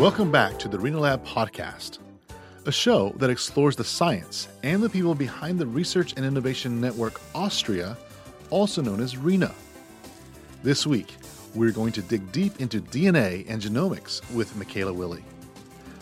Welcome back to the rinaLAB podcast, a show that explores the science and the people behind the Research and Innovation Network Austria, also known as RINA. This week, we're going to dig deep into DNA and genomics with Michaela Willi.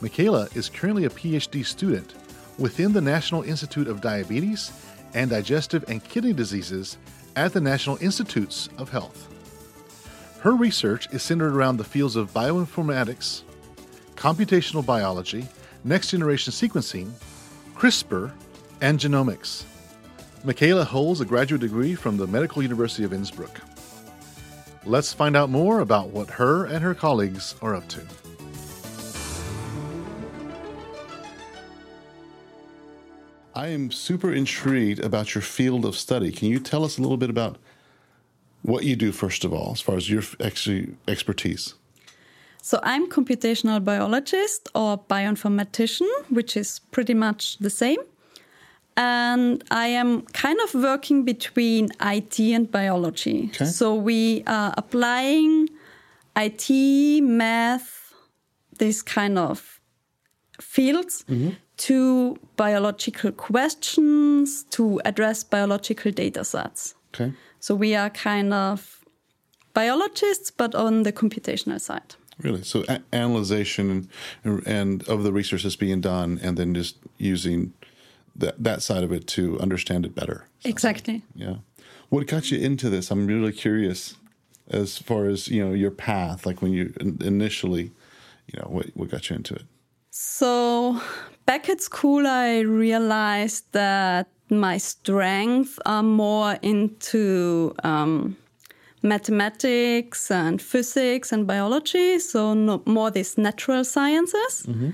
Michaela is currently a PhD student within the National Institute of Diabetes and Digestive and Kidney Diseases at the National Institutes of Health. Her research is centered around the fields of bioinformatics, computational biology, next generation sequencing, CRISPR, and genomics. Michaela holds a graduate degree from the Medical University of Innsbruck. Let's find out more about what her and her colleagues are up to. I am super intrigued about your field of study. Can you tell us a little bit about what you do, first of all, as far as your expertise? So, I'm computational biologist or bioinformatician, which is pretty much the same. And I am kind of working between IT and biology. Okay. So, we are applying IT, math, these kind of fields mm-hmm to biological questions to address biological data sets. Okay. So we are kind of biologists, but on the computational side. Really? So a- analyzation and, and of the research that's being done, and then just using that that side of it to understand it better. So, exactly. Yeah. What got you into this? I'm really curious, as far as you know, your path. Like when you initially, you know, what what got you into it? So back at school, I realized that my strengths are more into um, mathematics and physics and biology, so no, more these natural sciences. Mm-hmm.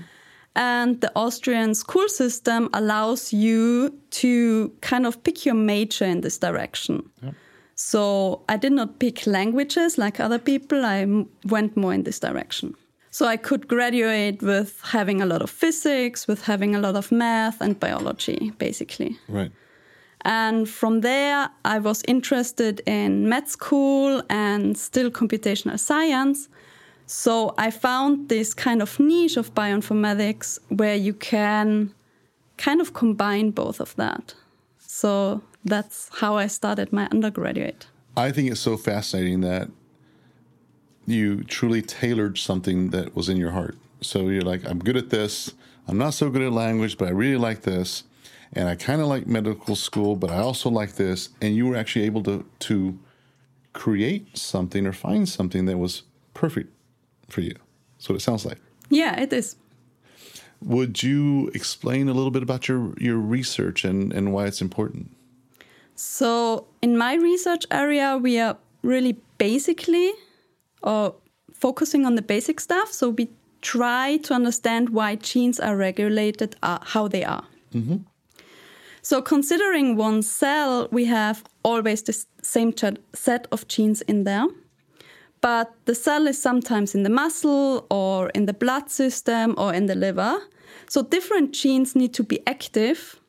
And the Austrian school system allows you to kind of pick your major in this direction. Yep. So I did not pick languages like other people, I m- went more in this direction. So I could graduate with having a lot of physics, with having a lot of math and biology, basically. Right. And from there, I was interested in med school and still computational science. So I found this kind of niche of bioinformatics where you can kind of combine both of that. So that's how I started my undergraduate. I think it's so fascinating that you truly tailored something that was in your heart. So you're like, I'm good at this. I'm not so good at language, but I really like this. And I kind of like medical school, but I also like this. And you were actually able to, to create something or find something that was perfect for you. That's what it sounds like. Yeah, it is. Would you explain a little bit about your, your research and, and why it's important? So, in my research area, we are really basically or focusing on the basic stuff. So we try to understand why genes are regulated uh, how they are. Mm-hmm. So considering one cell, we have always the same set of genes in there. But the cell is sometimes in the muscle or in the blood system or in the liver. So different genes need to be active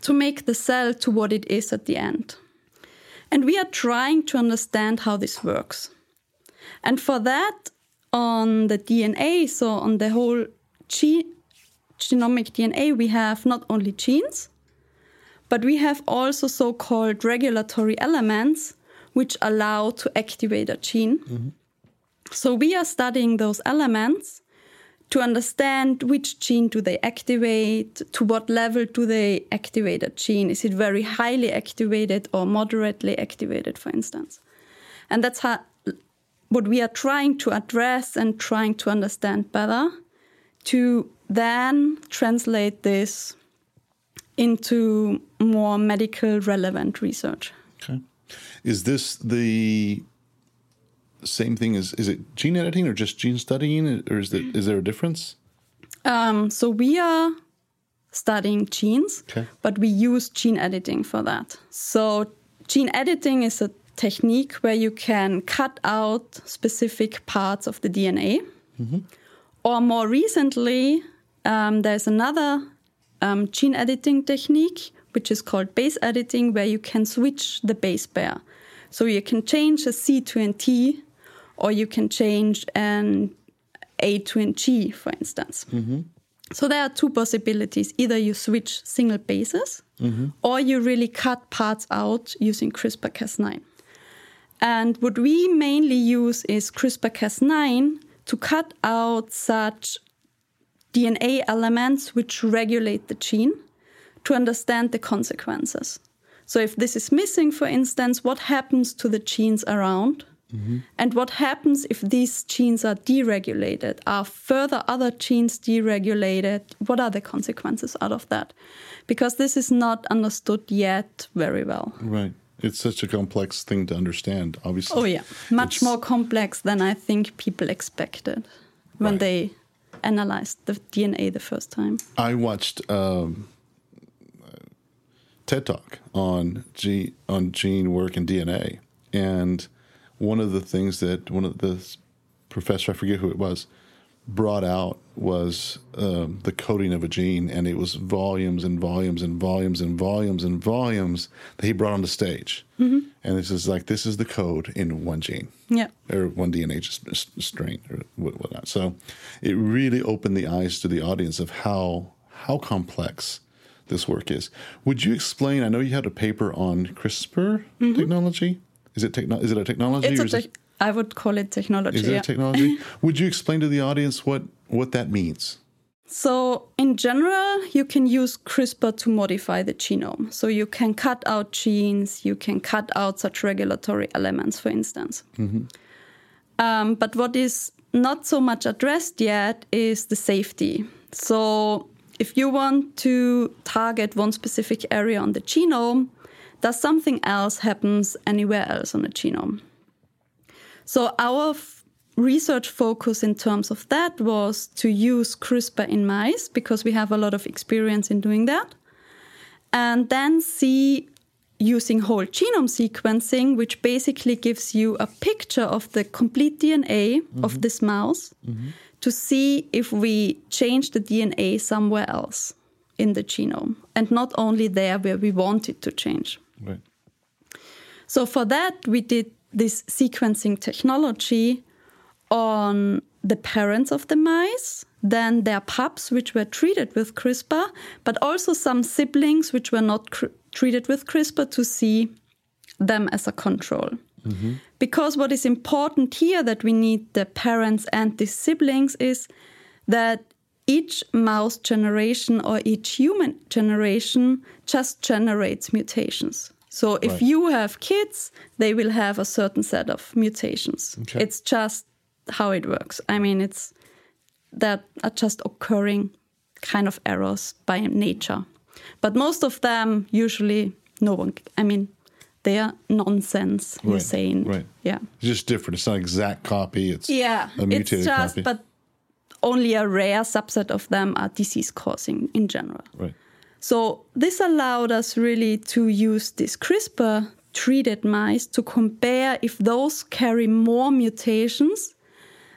to make the cell to what it is at the end. And we are trying to understand how this works. And for that, on the DNA, so on the whole ge- genomic DNA, we have not only genes, but we have also so called regulatory elements which allow to activate a gene. Mm-hmm. So we are studying those elements to understand which gene do they activate, to what level do they activate a gene. Is it very highly activated or moderately activated, for instance? And that's how what we are trying to address and trying to understand better to then translate this into more medical relevant research. Okay. Is this the same thing as is it gene editing or just gene studying or is, that, is there a difference? Um, so we are studying genes, okay. but we use gene editing for that. So gene editing is a technique where you can cut out specific parts of the DNA. Mm-hmm. Or more recently, um, there's another um, gene editing technique, which is called base editing, where you can switch the base pair. So you can change a C to an T, or you can change an A twin G, for instance. So there are two possibilities. Either you switch single bases or you really cut parts out using CRISPR Cas9. And what we mainly use is CRISPR Cas9 to cut out such DNA elements which regulate the gene to understand the consequences. So, if this is missing, for instance, what happens to the genes around? Mm-hmm. And what happens if these genes are deregulated? Are further other genes deregulated? What are the consequences out of that? Because this is not understood yet very well. Right. It's such a complex thing to understand, obviously. Oh, yeah. Much It's- more complex than I think people expected when Right. they analyzed the DNA the first time. I watched um, TED Talk on gene on gene work and DNA, and one of the things that one of the professor I forget who it was brought out was um, the coding of a gene, and it was volumes and volumes and volumes and volumes and volumes that he brought on the stage. And this is like this is the code in one gene Yeah. or one DNA just s- strain or whatnot. So it really opened the eyes to the audience of how how complex this work is. Would you explain? I know you had a paper on CRISPR technology. Is it techno- Is it a technology? Mm-hmm. It's or a is it, tech- I would call it technology. is it yeah. technology? Would you explain to the audience what what that means? So, in general, you can use CRISPR to modify the genome. So, you can cut out genes, you can cut out such regulatory elements, for instance. Um, but what is not so much addressed yet is the safety. So, if you want to target one specific area on the genome, does something else happens anywhere else on the genome? So our f- research focus in terms of that was to use CRISPR in mice because we have a lot of experience in doing that. And then see using whole genome sequencing, which basically gives you a picture of the complete DNA of mm-hmm. this mouse mm-hmm. to see if we change the DNA somewhere else in the genome and not only there where we want it to change. Right. So for that, we did this sequencing technology on the parents of the mice, then their pups, which were treated with CRISPR, but also some siblings which were not cr- treated with CRISPR to see them as a control. Mm-hmm. Because what is important here that we need the parents and the siblings is that each mouse generation or each human generation just generates mutations. So if Right. you have kids, they will have a certain set of mutations. Okay. It's just how it works. I mean, it's that are just occurring kind of errors by nature. But most of them usually no one I mean they are nonsense you're Right, saying. right. Yeah. It's just different. It's not an exact copy. It's Yeah. a It's just copy. but only a rare subset of them are disease causing in general. right. So this allowed us really to use this CRISPR treated mice to compare if those carry more mutations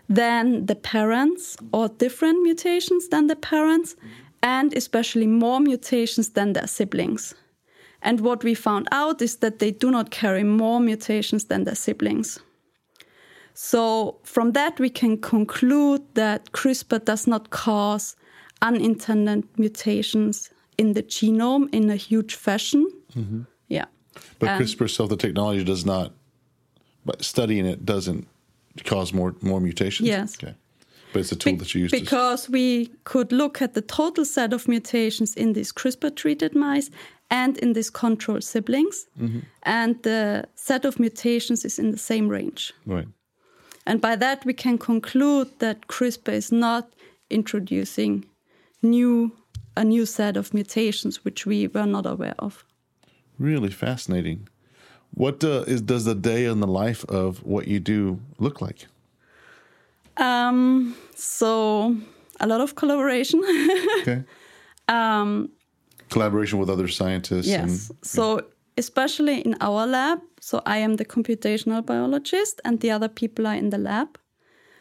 than the parents or different mutations than the parents and especially more mutations than their siblings. And what we found out is that they do not carry more mutations than their siblings. So, from that, we can conclude that CRISPR does not cause unintended mutations in the genome in a huge fashion. Yeah. But Um, CRISPR itself, the technology does not. But studying it doesn't cause more more mutations. Yes. Okay. But it's a tool Be- that you use. to, because we could look at the total set of mutations in these CRISPR treated mice and in these control siblings. Mm-hmm. And the set of mutations is in the same range. right. And by that, we can conclude that CRISPR is not introducing new a new set of mutations which we were not aware of. Really fascinating. What uh, is does the day in the life of what you do look like? Um, so a lot of collaboration. Okay. um, Collaboration with other scientists. yes. And, So especially in our lab, so I am the computational biologist and the other people are in the lab.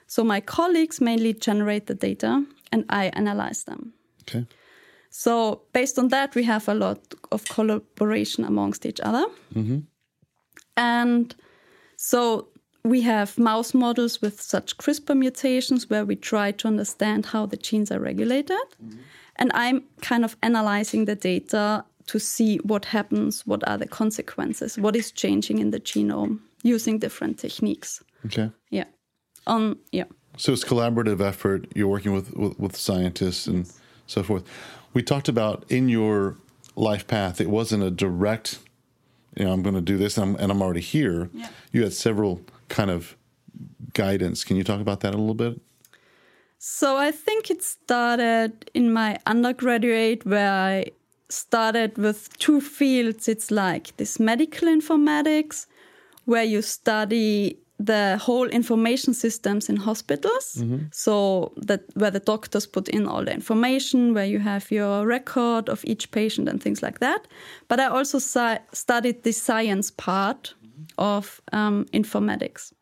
So my colleagues mainly generate the data and I analyze them. okay. So based on that, we have a lot of collaboration amongst each other. And so we have mouse models with such CRISPR mutations where we try to understand how the genes are regulated. Mm-hmm. And I'm kind of analyzing the data to see what happens, what are the consequences, what is changing in the genome using different techniques. Okay. Yeah. Um, yeah. So it's collaborative effort. You're working with, with, with scientists and yes. So forth. We talked about in your life path, it wasn't a direct, you know, I'm going to do this and I'm, and I'm already here. Yeah. You had several kind of guidance. Can you talk about that a little bit? So I think it started in my undergraduate where I started with two fields. It's like this medical informatics, where you study the whole information systems in hospitals. Mm-hmm. So that where the doctors put in all the information, where you have your record of each patient and things like that. But I also si- studied the science part of um, informatics.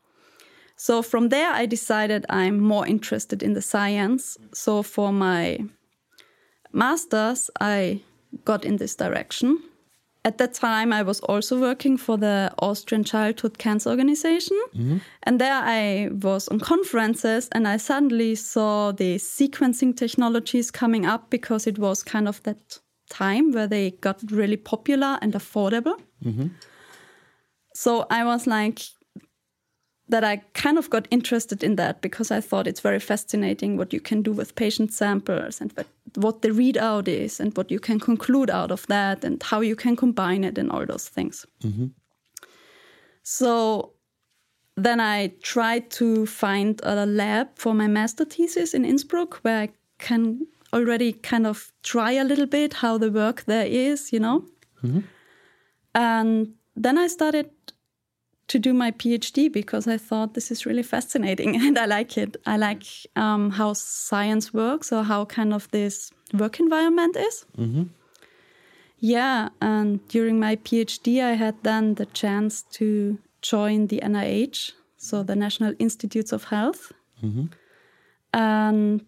So from there, I decided I'm more interested in the science. So for my master's, I got in this direction. At that time, I was also working for the Austrian Childhood Cancer Organization. Mm-hmm. And there I was on conferences and I suddenly saw the sequencing technologies coming up because it was kind of that time where they got really popular and affordable. Mm-hmm. So I was like, that I kind of got interested in that because I thought it's very fascinating what you can do with patient samples and what the readout is and what you can conclude out of that and how you can combine it and all those things. Mm-hmm. So then I tried to find a lab for my master thesis in Innsbruck where I can already kind of try a little bit how the work there is, you know. Mm-hmm. And then I started to do my PhD because I thought this is really fascinating and I like it. I like um, how science works or how kind of this work environment is. Mm-hmm. Yeah, and during my PhD, I had then the chance to join the NIH, so the National Institutes of Health. Mm-hmm. And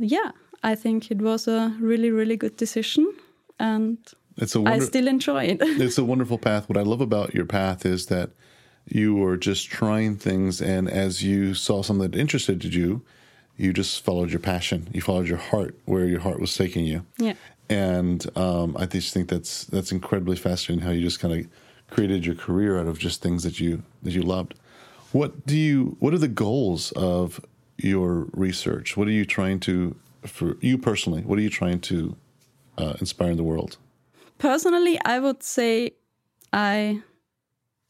yeah, I think it was a really, really good decision. And it's a wonder- I still enjoy it. it's a wonderful path. What I love about your path is that you were just trying things, and as you saw something that interested you, you just followed your passion. You followed your heart where your heart was taking you. Yeah. And um, I just think that's that's incredibly fascinating how you just kind of created your career out of just things that you that you loved. What do you? What are the goals of your research? What are you trying to, for you personally? What are you trying to uh, inspire in the world? Personally, I would say I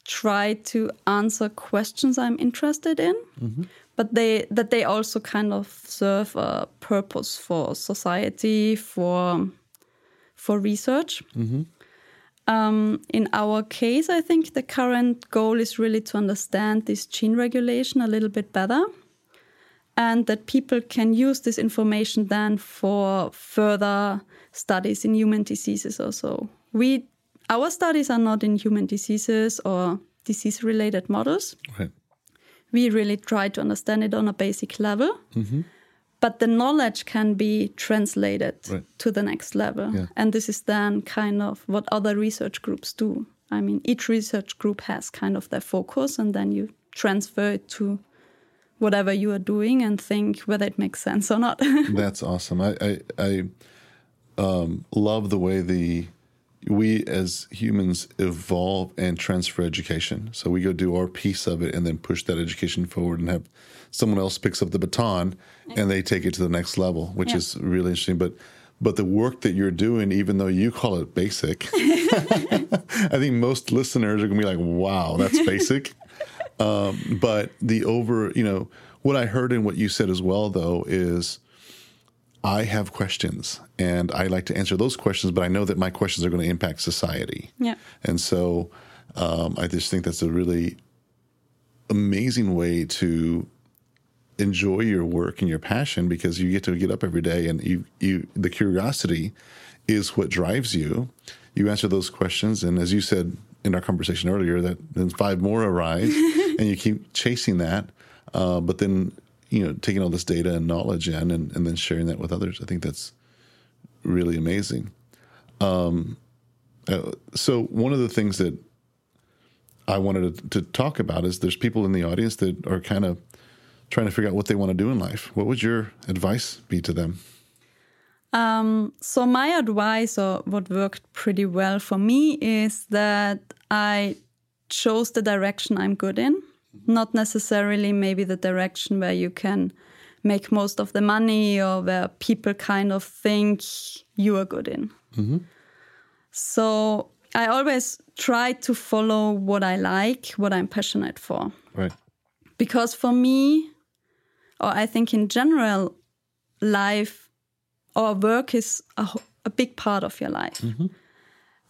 try to answer questions I'm interested in, mm-hmm. but they that they also kind of serve a purpose for society, for for research. Mm-hmm. Um, in our case, I think the current goal is really to understand this gene regulation a little bit better, and that people can use this information then for further studies in human diseases. Also, we our studies are not in human diseases or disease related models. Right. We really try to understand it on a basic level. Mm-hmm. But the knowledge can be translated right. to the next level. Yeah. And this is then kind of what other research groups do. I mean, each research group has kind of their focus, and then you transfer it to whatever you are doing and think whether it makes sense or not. That's awesome. I, I, I um, love the way the we as humans evolve and transfer education. So we go do our piece of it and then push that education forward and have someone else picks up the baton and they take it to the next level, which yeah. is really interesting. But but the work that you're doing, even though you call it basic, I think most listeners are gonna be like, "Wow, that's basic." um, but the over, you know, what I heard and what you said as well, though, is I have questions and I like to answer those questions, but I know that my questions are going to impact society. Yeah. And so um, I just think that's a really amazing way to enjoy your work and your passion because you get to get up every day and you, you the curiosity is what drives you. You answer those questions, and as you said in our conversation earlier, that then five more arise, and you keep chasing that. Uh, but then you know, taking all this data and knowledge in and, and then sharing that with others. I think that's really amazing. Um, uh, so one of the things that I wanted to, to talk about is there's people in the audience that are kind of trying to figure out what they want to do in life. What would your advice be to them? Um, so my advice, or what worked pretty well for me, is that I chose the direction I'm good in, not necessarily maybe the direction where you can make most of the money or where people kind of think you are good in. Mm-hmm. So I always try to follow what I like, what I'm passionate for. Right. Because for me, or I think in general, life or work is a, a big part of your life. Mm-hmm.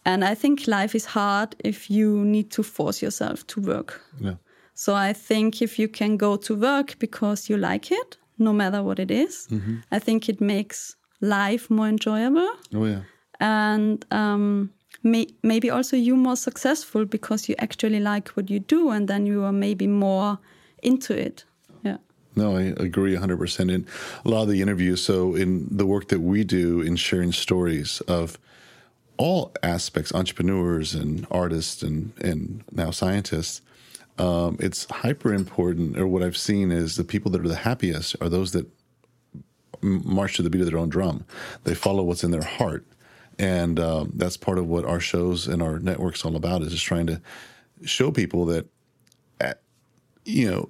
And I think life is hard if you need to force yourself to work. Yeah. So I think if you can go to work because you like it, no matter what it is, mm-hmm. I think it makes life more enjoyable. Oh yeah. And um, may, maybe also you more successful because you actually like what you do, and then you are maybe more into it. Yeah. No, I agree 100%. In a lot of the interviews, so in the work that we do in sharing stories of all aspects, entrepreneurs and artists and, and now scientists, um, it's hyper important. Or what I've seen is the people that are the happiest are those that march to the beat of their own drum. They follow what's in their heart, and um, that's part of what our shows and our networks all about is just trying to show people that, at, you know,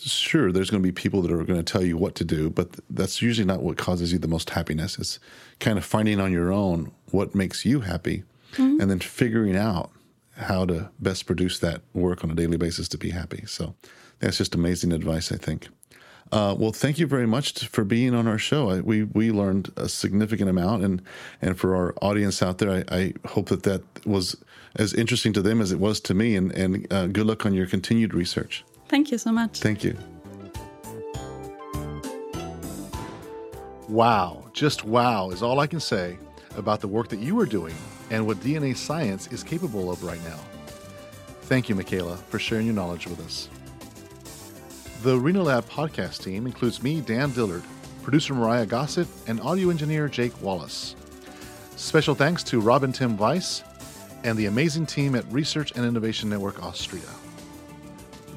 sure, there's going to be people that are going to tell you what to do, but that's usually not what causes you the most happiness. It's kind of finding on your own what makes you happy, mm-hmm. and then figuring out how to best produce that work on a daily basis to be happy. So that's just amazing advice, I think. Uh, well, thank you very much for being on our show. I, we we learned a significant amount, and and for our audience out there, I, I hope that that was as interesting to them as it was to me. And and uh, good luck on your continued research. Thank you so much. Thank you. Wow, just wow is all I can say about the work that you are doing and what DNA science is capable of right now. Thank you, Michaela, for sharing your knowledge with us. The rinaLAB podcast team includes me, Dan Dillard, producer Myrriah Gossett, and audio engineer Jake Wallace. Special thanks to Robin Tim Weiss and the amazing team at Research and Innovation Network Austria.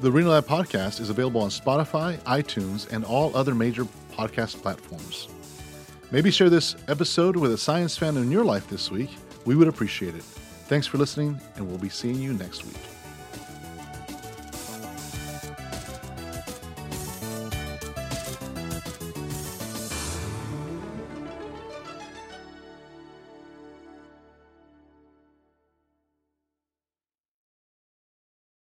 The rinaLAB podcast is available on Spotify, iTunes, and all other major podcast platforms. Maybe share this episode with a science fan in your life this week we would appreciate it. Thanks for listening, and we'll be seeing you next week.